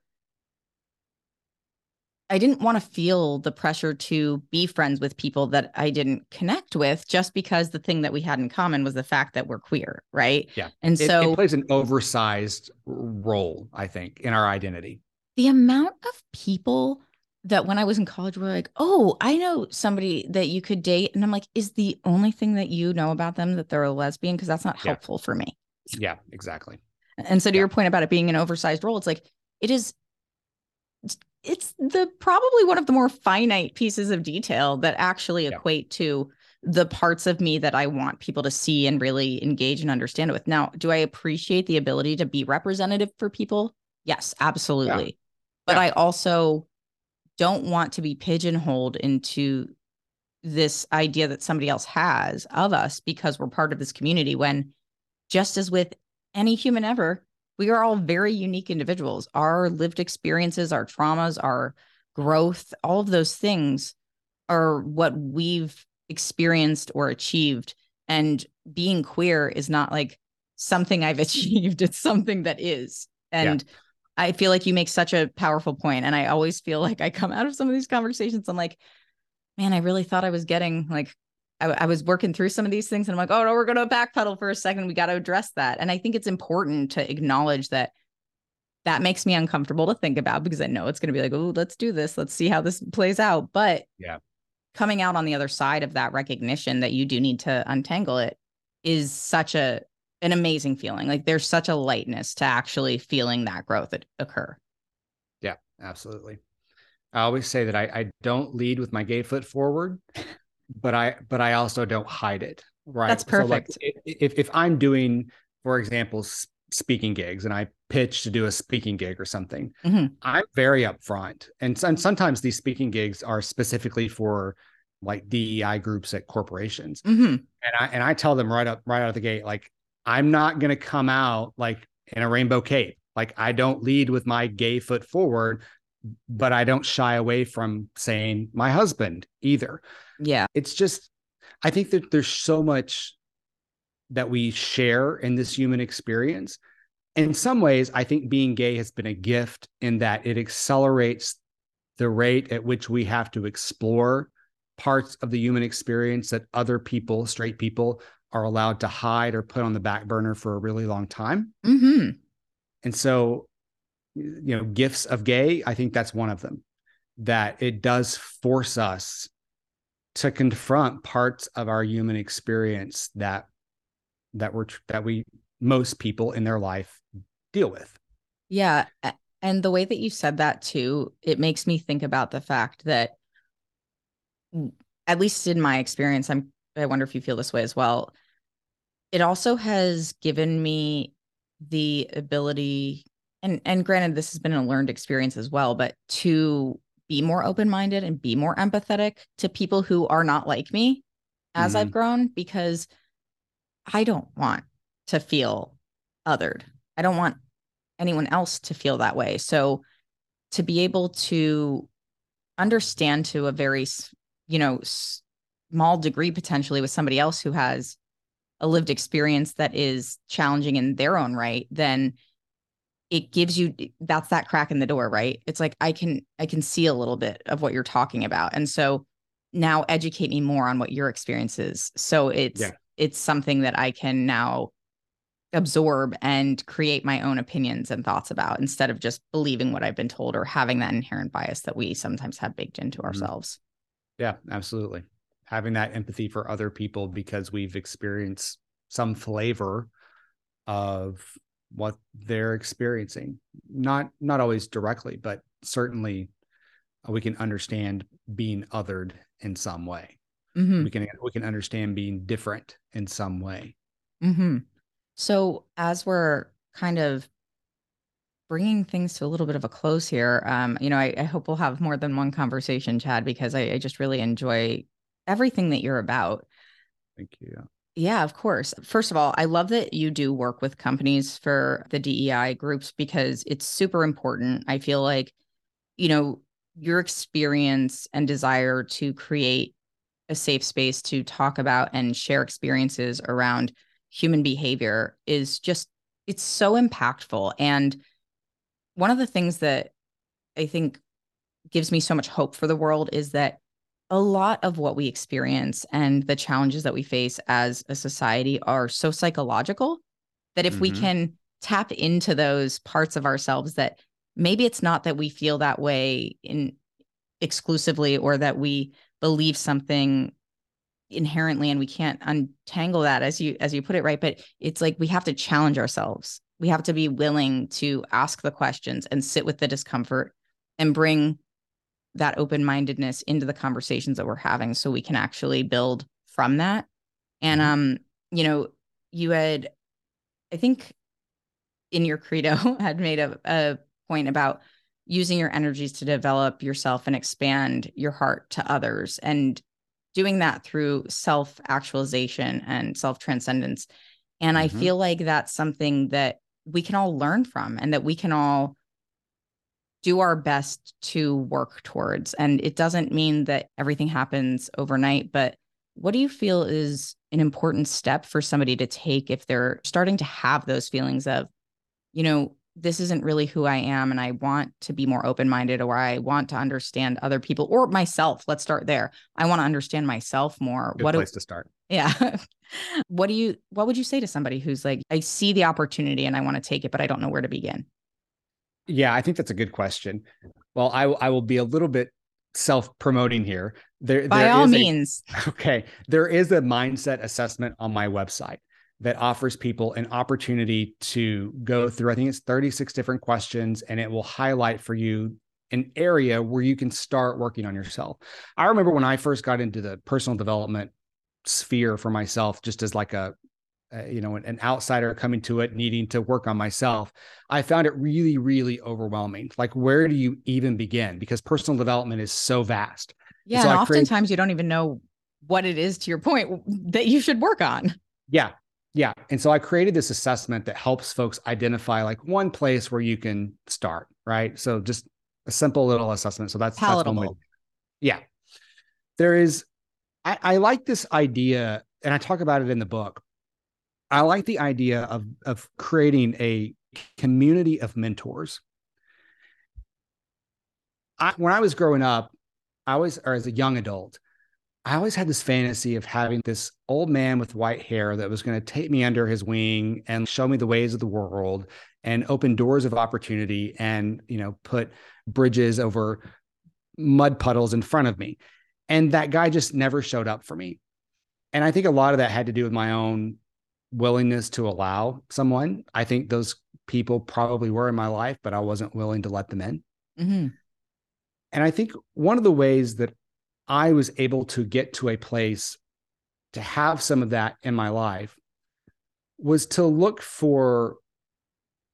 I didn't want to feel the pressure to be friends with people that I didn't connect with just because the thing that we had in common was the fact that we're queer. Right. Yeah. And it, so it plays an oversized role, I think, in our identity the amount of people that when I was in college we were like, "Oh, I know somebody that you could date," and I'm like, "Is the only thing that you know about them that they're a lesbian?" Because that's not yeah. helpful for me. Yeah, exactly. And so, to yeah. your point about it being an oversized role, it's like it is. It's the probably one of the more finite pieces of detail that actually yeah. equate to the parts of me that I want people to see and really engage and understand it with. Now, do I appreciate the ability to be representative for people? Yes, absolutely but yeah. I also don't want to be pigeonholed into this idea that somebody else has of us because we're part of this community when just as with any human ever we are all very unique individuals. Our lived experiences our traumas our growth all of those things are what we've experienced or achieved. And being queer is not like something i've achieved it's something that is. And yeah. I feel like you make such a powerful point, and I always feel like I come out of some of these conversations. I'm like, man, I really thought I was getting like I, I was working through some of these things and I'm like, oh no, we're going to backpedal for a second. We got to address that. And I think it's important to acknowledge that that makes me uncomfortable to think about because I know it's going to be like, oh, let's do this. Let's see how this plays out. But yeah, coming out on the other side of that recognition that you do need to untangle it is such a an amazing feeling. Like there's such a lightness to actually feeling that growth occur. Yeah, absolutely. I always say that I, I don't lead with my gay foot forward, but I but I also don't hide it. Right. That's perfect. So like if if I'm doing, for example, speaking gigs and I pitch to do a speaking gig or something, mm-hmm. I'm very upfront. And, and sometimes these speaking gigs are specifically for like DEI groups at corporations. Mm-hmm. And I and I tell them right up right out of the gate, like, I'm not gonna come out like in a rainbow cape. Like I don't lead with my gay foot forward, but I don't shy away from saying my husband either. Yeah. It's just I think that there's so much that we share in this human experience. In some ways, I think being gay has been a gift in that it accelerates the rate at which we have to explore parts of the human experience that other people, straight people, are allowed to hide or put on the back burner for a really long time. Mm-hmm. And so, you know, gifts of gay, I think that's one of them, that it does force us to confront parts of our human experience that that we're that we most people in their life deal with. Yeah, and the way that you said that too, it makes me think about the fact that at least in my experience, I'm I wonder if you feel this way as well. It also has given me the ability and and granted this has been a learned experience as well, but to be more open-minded and be more empathetic to people who are not like me as mm-hmm. I've grown because I don't want to feel othered. I don't want anyone else to feel that way. So to be able to understand to a very, you know, small degree potentially with somebody else who has a lived experience that is challenging in their own right, then it gives you that's that crack in the door, right? It's like I can I can see a little bit of what you're talking about. And so now educate me more on what your experience is. So it's yeah it's something that I can now absorb and create my own opinions and thoughts about instead of just believing what I've been told or having that inherent bias that we sometimes have baked into mm-hmm. ourselves. Yeah, absolutely. Having that empathy for other people because we've experienced some flavor of what they're experiencing. Not not always directly, but certainly we can understand being othered in some way. Mm-hmm. We can we can understand being different in some way. Mm-hmm. So as we're kind of bringing things to a little bit of a close here, um, you know, I, I, hope we'll have more than one conversation, Chad, because I, I just really enjoy everything that you're about. Thank you. Yeah, of course. First of all, I love that you do work with companies for the DEI groups because it's super important. I feel like, you know, your experience and desire to create a safe space to talk about and share experiences around human behavior is just it's so impactful and one of the things that i think gives me so much hope for the world is that a lot of what we experience and the challenges that we face as a society are so psychological that if mm-hmm. we can tap into those parts of ourselves that maybe it's not that we feel that way in exclusively or that we believe something inherently and we can't untangle that as you as you put it right but it's like we have to challenge ourselves we have to be willing to ask the questions and sit with the discomfort and bring that open-mindedness into the conversations that we're having so we can actually build from that and mm-hmm. um you know you had i think in your credo had made a, a point about using your energies to develop yourself and expand your heart to others and doing that through self actualization and self transcendence. And mm-hmm. I feel like that's something that we can all learn from and that we can all do our best to work towards. And it doesn't mean that everything happens overnight, but what do you feel is an important step for somebody to take if they're starting to have those feelings of, you know, this isn't really who I am and I want to be more open-minded or I want to understand other people or myself. Let's start there. I want to understand myself more. Good what place do, to start. Yeah. what do you what would you say to somebody who's like I see the opportunity and I want to take it but I don't know where to begin? Yeah, I think that's a good question. Well, I I will be a little bit self-promoting here. There By there all is a- means. Okay. There is a mindset assessment on my website that offers people an opportunity to go through, I think it's 36 different questions, and it will highlight for you an area where you can start working on yourself. I remember when I first got into the personal development sphere for myself, just as like a, uh, you know, an, an outsider coming to it, needing to work on myself, I found it really, really overwhelming. Like, where do you even begin? Because personal development is so vast. Yeah. so and I create- oftentimes you don't even know what it is to your point that you should work on. Yeah. Yeah. And so I created this assessment that helps folks identify like one place where you can start, right? So just a simple little assessment. So that's that's one way to- Palatable. yeah. There is, I, I like this idea, and I talk about it in the book. I like the idea of of creating a community of mentors. I, when I was growing up, I was, or as a young adult, I always had this fantasy of having this old man with white hair that was going to take me under his wing and show me the ways of the world and open doors of opportunity and, you know, put bridges over mud puddles in front of me. And that guy just never showed up for me. And I think a lot of that had to do with my own willingness to allow someone. I think those people probably were in my life, but I wasn't willing to let them in. hmm And I think one of the ways that I was able to get to a place to have some of that in my life was to look for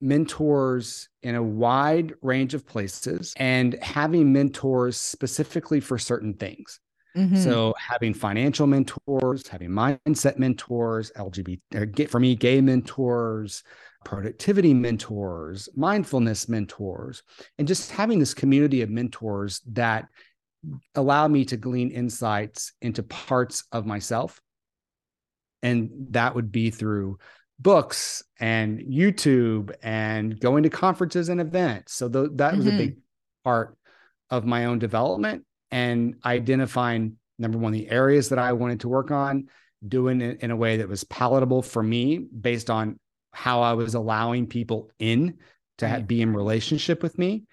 mentors in a wide range of places and having mentors specifically for certain things. Hmm So having financial mentors, having mindset mentors, LGBT, get for me, gay mentors, productivity mentors, mindfulness mentors, and just having this community of mentors that allow me to glean insights into parts of myself. And that would be through books and YouTube and going to conferences and events. So th- that was a Mhm. big part of my own development and identifying number one the areas that I wanted to work on, doing it in a way that was palatable for me based on how I was allowing people in to ha- Right. be in relationship with me,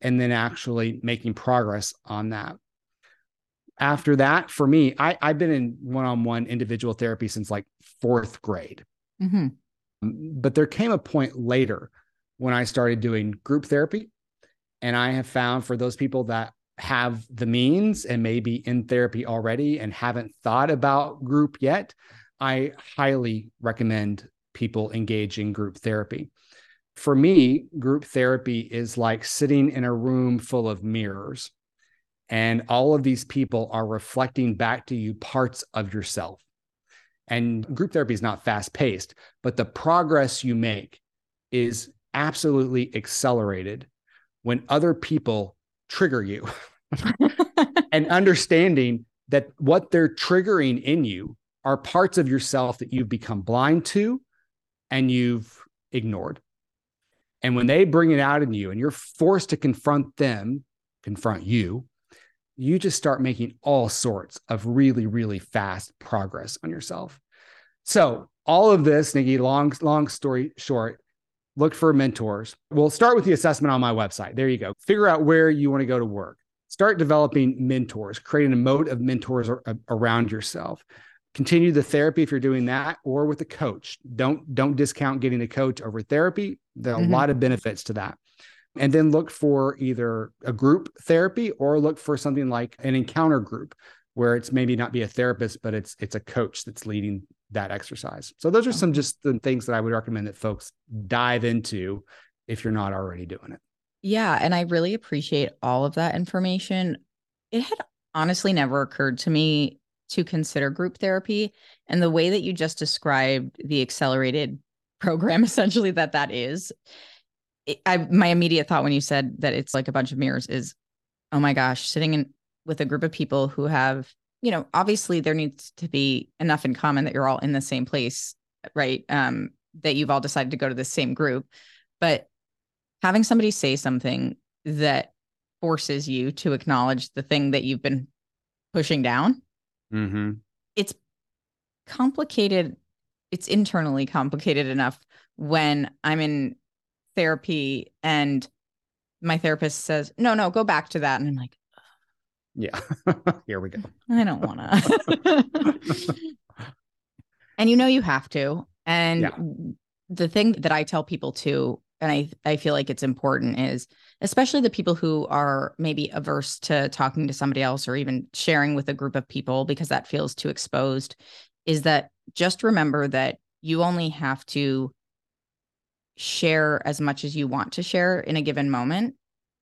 and then actually making progress on that. After that, for me, I, I've been in one-on-one individual therapy since like fourth grade hmm but there came a point later when I started doing group therapy. And I have found for those people that have the means and maybe in therapy already and haven't thought about group yet, I highly recommend people engage in group therapy. For me, group therapy is like sitting in a room full of mirrors, and all of these people are reflecting back to you parts of yourself. And group therapy is not fast paced, but the progress you make is absolutely accelerated when other people trigger you and understanding that what they're triggering in you are parts of yourself that you've become blind to and you've ignored. And when they bring it out in you and you're forced to confront them, confront you, you just start making all sorts of really, really fast progress on yourself. So, all of this, Nikki, long, long story short, look for mentors. We'll start with the assessment on my website. There you go. Figure out where you want to go to work. Start developing mentors, creating a mode of mentors ar- around yourself. Continue the therapy if you're doing that, or with a coach. Don't don't discount getting a coach over therapy. There are Mhm. a lot of benefits to that and then look for either a group therapy or look for something like an encounter group where it's maybe not be a therapist but it's it's a coach that's leading that exercise so those are some just the things that i would recommend that folks dive into if you're not already doing it Yeah. And I really appreciate all of that information. It had honestly never occurred to me to consider group therapy. And the way that you just described the accelerated program, essentially, that that is, it, I, my immediate thought when you said that it's like a bunch of mirrors is, oh my gosh, sitting in with a group of people who have, you know, obviously there needs to be enough in common that you're all in the same place, right? Um, that you've all decided to go to the same group. But having somebody say something that forces you to acknowledge the thing that you've been pushing down, Mm-hmm. it's complicated. It's internally complicated enough when I'm in therapy and my therapist says, no, no, go back to that. And I'm like, Yeah. Here we go. I don't want to. and you know you have to. And Yeah. the thing that I tell people too, and I I feel like it's important is especially the people who are maybe averse to talking to somebody else or even sharing with a group of people because that feels too exposed, is that just remember that you only have to share as much as you want to share in a given moment.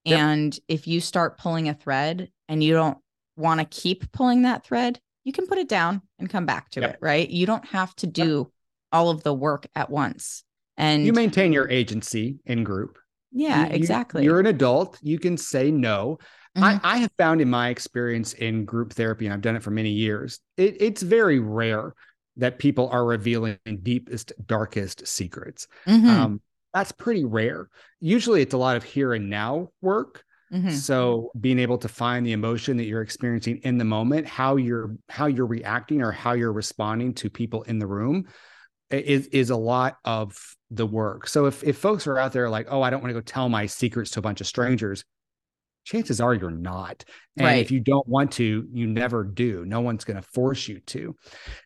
Yep. And if you start pulling a thread and you don't want to keep pulling that thread, you can put it down and come back to Yep. it, right? You don't have to do all of the work at once. And You maintain your agency in group. yeah, You- you- exactly. You're an adult. You can say no. Mhm. I, I have found in my experience in group therapy, and I've done it for many years, it, it's very rare that people are revealing deepest, darkest secrets. Mhm, Um, that's pretty rare. Usually it's a lot of here and now work. mhm. So being able to find the emotion that you're experiencing in the moment, how you're how you're reacting or how you're responding to people in the room is is a lot of the work. So if if folks are out there like, oh, I don't want to go tell my secrets to a bunch of strangers, chances are you're not. And Right. if you don't want to, you never do. No one's going to force you to.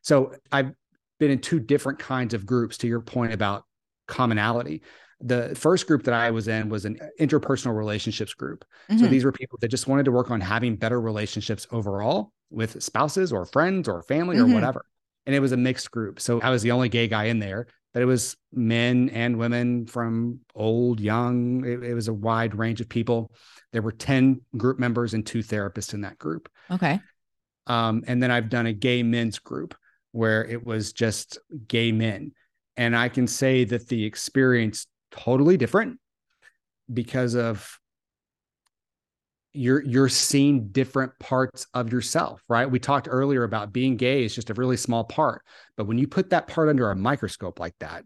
So I've been in two different kinds of groups to your point about commonality. The first group that I was in was an interpersonal relationships group. So Mhm. these were people that just wanted to work on having better relationships overall with spouses or friends or family Mhm. or whatever. And it was a mixed group. So I was the only gay guy in there, but it was men and women from old, young. It, it was a wide range of people. There were 10 group members and two therapists in that group. Okay. Um, and then I've done a gay men's group where it was just gay men. And I can say that the experience totally different because of you're you're seeing different parts of yourself, right? We talked earlier about being gay is just a really small part, but when you put that part under a microscope like that,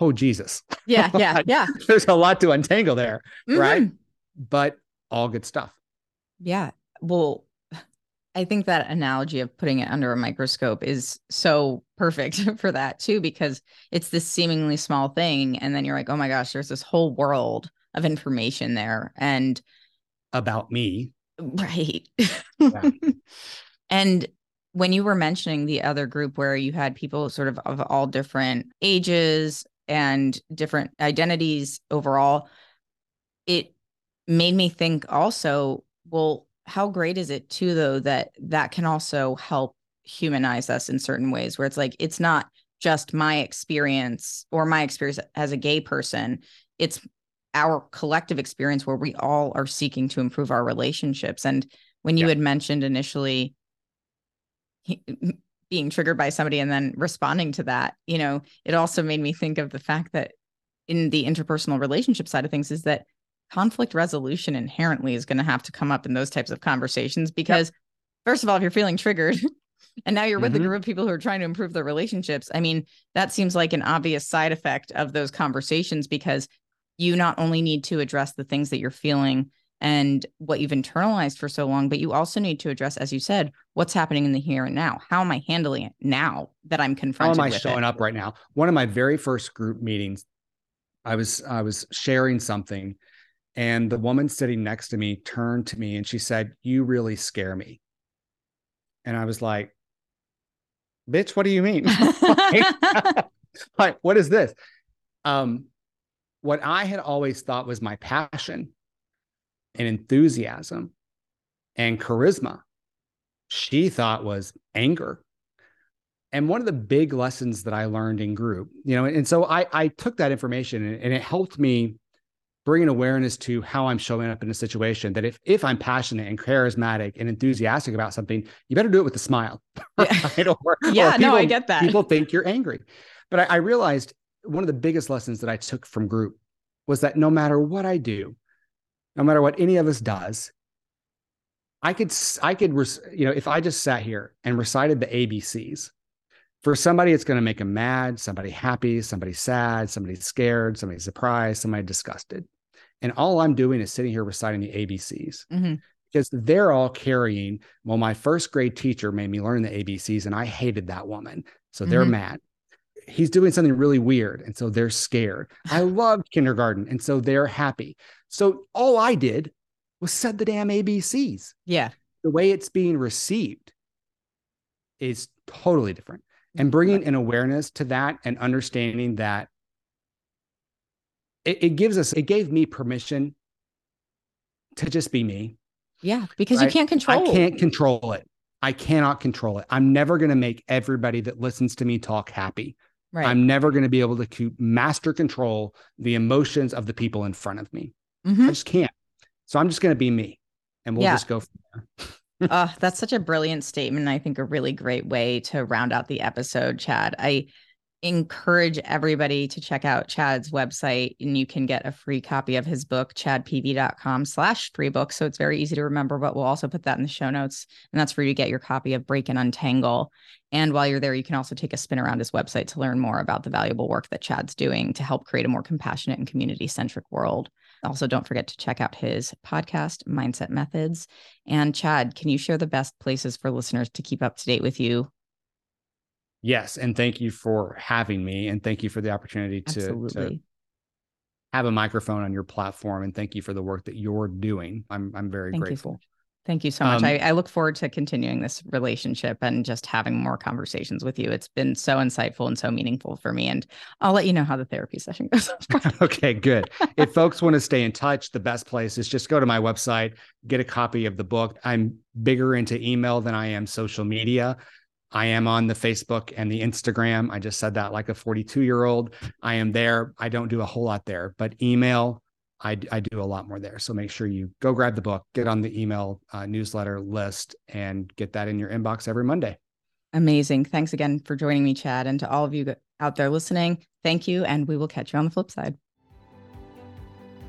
oh Jesus, Yeah, yeah, yeah. there's a lot to untangle there, right? Mhm. But all good stuff. Yeah. Well, I think that analogy of putting it under a microscope is so perfect for that too, because it's this seemingly small thing. And then you're like, oh my gosh, there's this whole world of information there. And About me, right. Yeah. and when you were mentioning the other group where you had people sort of of all different ages and different identities overall, it made me think also, well, how great is it too, though, that that can also help humanize us in certain ways where it's like, it's not just my experience or my experience as a gay person, it's our collective experience where we all are seeking to improve our relationships. And when you Yeah. had mentioned initially he- being triggered by somebody and then responding to that, you know, it also made me think of the fact that in the interpersonal relationship side of things is that conflict resolution inherently is going to have to come up in those types of conversations because first of all if you're feeling triggered and now you're with a Mhm. group of people who are trying to improve their relationships i mean that seems like an obvious side effect of those conversations because you not only need to address the things that you're feeling and what you've internalized for so long but you also need to address as you said what's happening in the here and now how am i handling it now that i'm How confronted am I showing it up right now? One of my very first group meetings, I was I was sharing something, and the woman sitting next to me turned to me and she said, "You really scare me." And I was like, "Bitch, what do you mean? like, what is this?" Um, what I had always thought was my passion and enthusiasm and charisma, she thought was anger and one of the big lessons that I learned in group, you know, and so I I took that information and, and it helped me bring an awareness to how I'm showing up in a situation. That if if I'm passionate and charismatic and enthusiastic about something, you better do it with a smile. Yeah. right? Or- yeah or no i get that People think you're angry, but I, I realized one of the biggest lessons that I took from group was that no matter what I do, no matter what any of us does, I could I could you know if I just sat here and recited the ABCs For somebody, it's going to make them mad, somebody happy, somebody sad, somebody scared, somebody surprised, somebody disgusted. And all I'm doing is sitting here reciting the ABCs Mm-hmm. because they're all carrying. Well, my first grade teacher made me learn the ABCs and I hated that woman. So they're Mhm. mad. He's doing something really weird. And so they're scared. I loved kindergarten. And so they're happy. So all I did was said the damn ABCs. Yeah. The way it's being received is totally different. And bringing an awareness to that and understanding that it, it gives us, it gave me permission to just be me. Yeah. Because you can't control. I can't control it. I cannot control it. I'm never going to make everybody that listens to me talk happy. Right. I'm never going to be able to master control the emotions of the people in front of me. Mhm. I just can't. So I'm just going to be me and we'll Yeah. just go from there. Oh, that's such a brilliant statement. I think a really great way to round out the episode, Chad. I encourage everybody to check out Chad's website and you can get a free copy of his book, chadpeevy.com slash free book. So it's very easy to remember, but we'll also put that in the show notes. And that's where you get your copy of Break and Untangle. And while you're there, you can also take a spin around his website to learn more about the valuable work that Chad's doing to help create a more compassionate and community centric world. Also, don't forget to check out his podcast, Mindset Methods. And Chad, can you share the best places for listeners to keep up to date with you? Yes. And thank you for having me. And thank you for the opportunity to, to have a microphone on your platform. And thank you for the work that you're doing. I'm, I'm very Thank grateful. you. Thank you so much. Um, I, I look forward to continuing this relationship and just having more conversations with you. It's been so insightful and so meaningful for me. And I'll let you know how the therapy session goes. okay, good. if folks want to stay in touch, the best place is just go to my website, get a copy of the book. I'm bigger into email than I am social media. I am on the Facebook and the Instagram. I just said that like a 42 year old. I am there. I don't do a whole lot there, but email, I, I do a lot more there. So make sure you go grab the book, get on the email uh, newsletter list, and get that in your inbox every Monday. Amazing. Thanks again for joining me, Chad. And to all of you out there listening, thank you. And we will catch you on the flip side.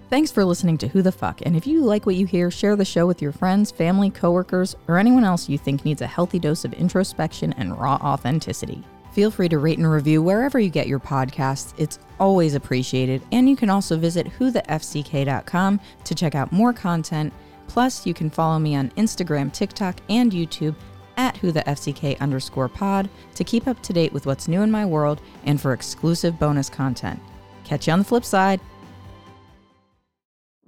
Thanks for listening to Who the Fuck. And if you like what you hear, share the show with your friends, family, coworkers, or anyone else you think needs a healthy dose of introspection and raw authenticity. Feel free to rate and review wherever you get your podcasts. It's always appreciated. And you can also visit whothefck.com to check out more content. Plus, you can follow me on Instagram, TikTok, and YouTube at whothefck underscore pod to keep up to date with what's new in my world and for exclusive bonus content. Catch you on the flip side.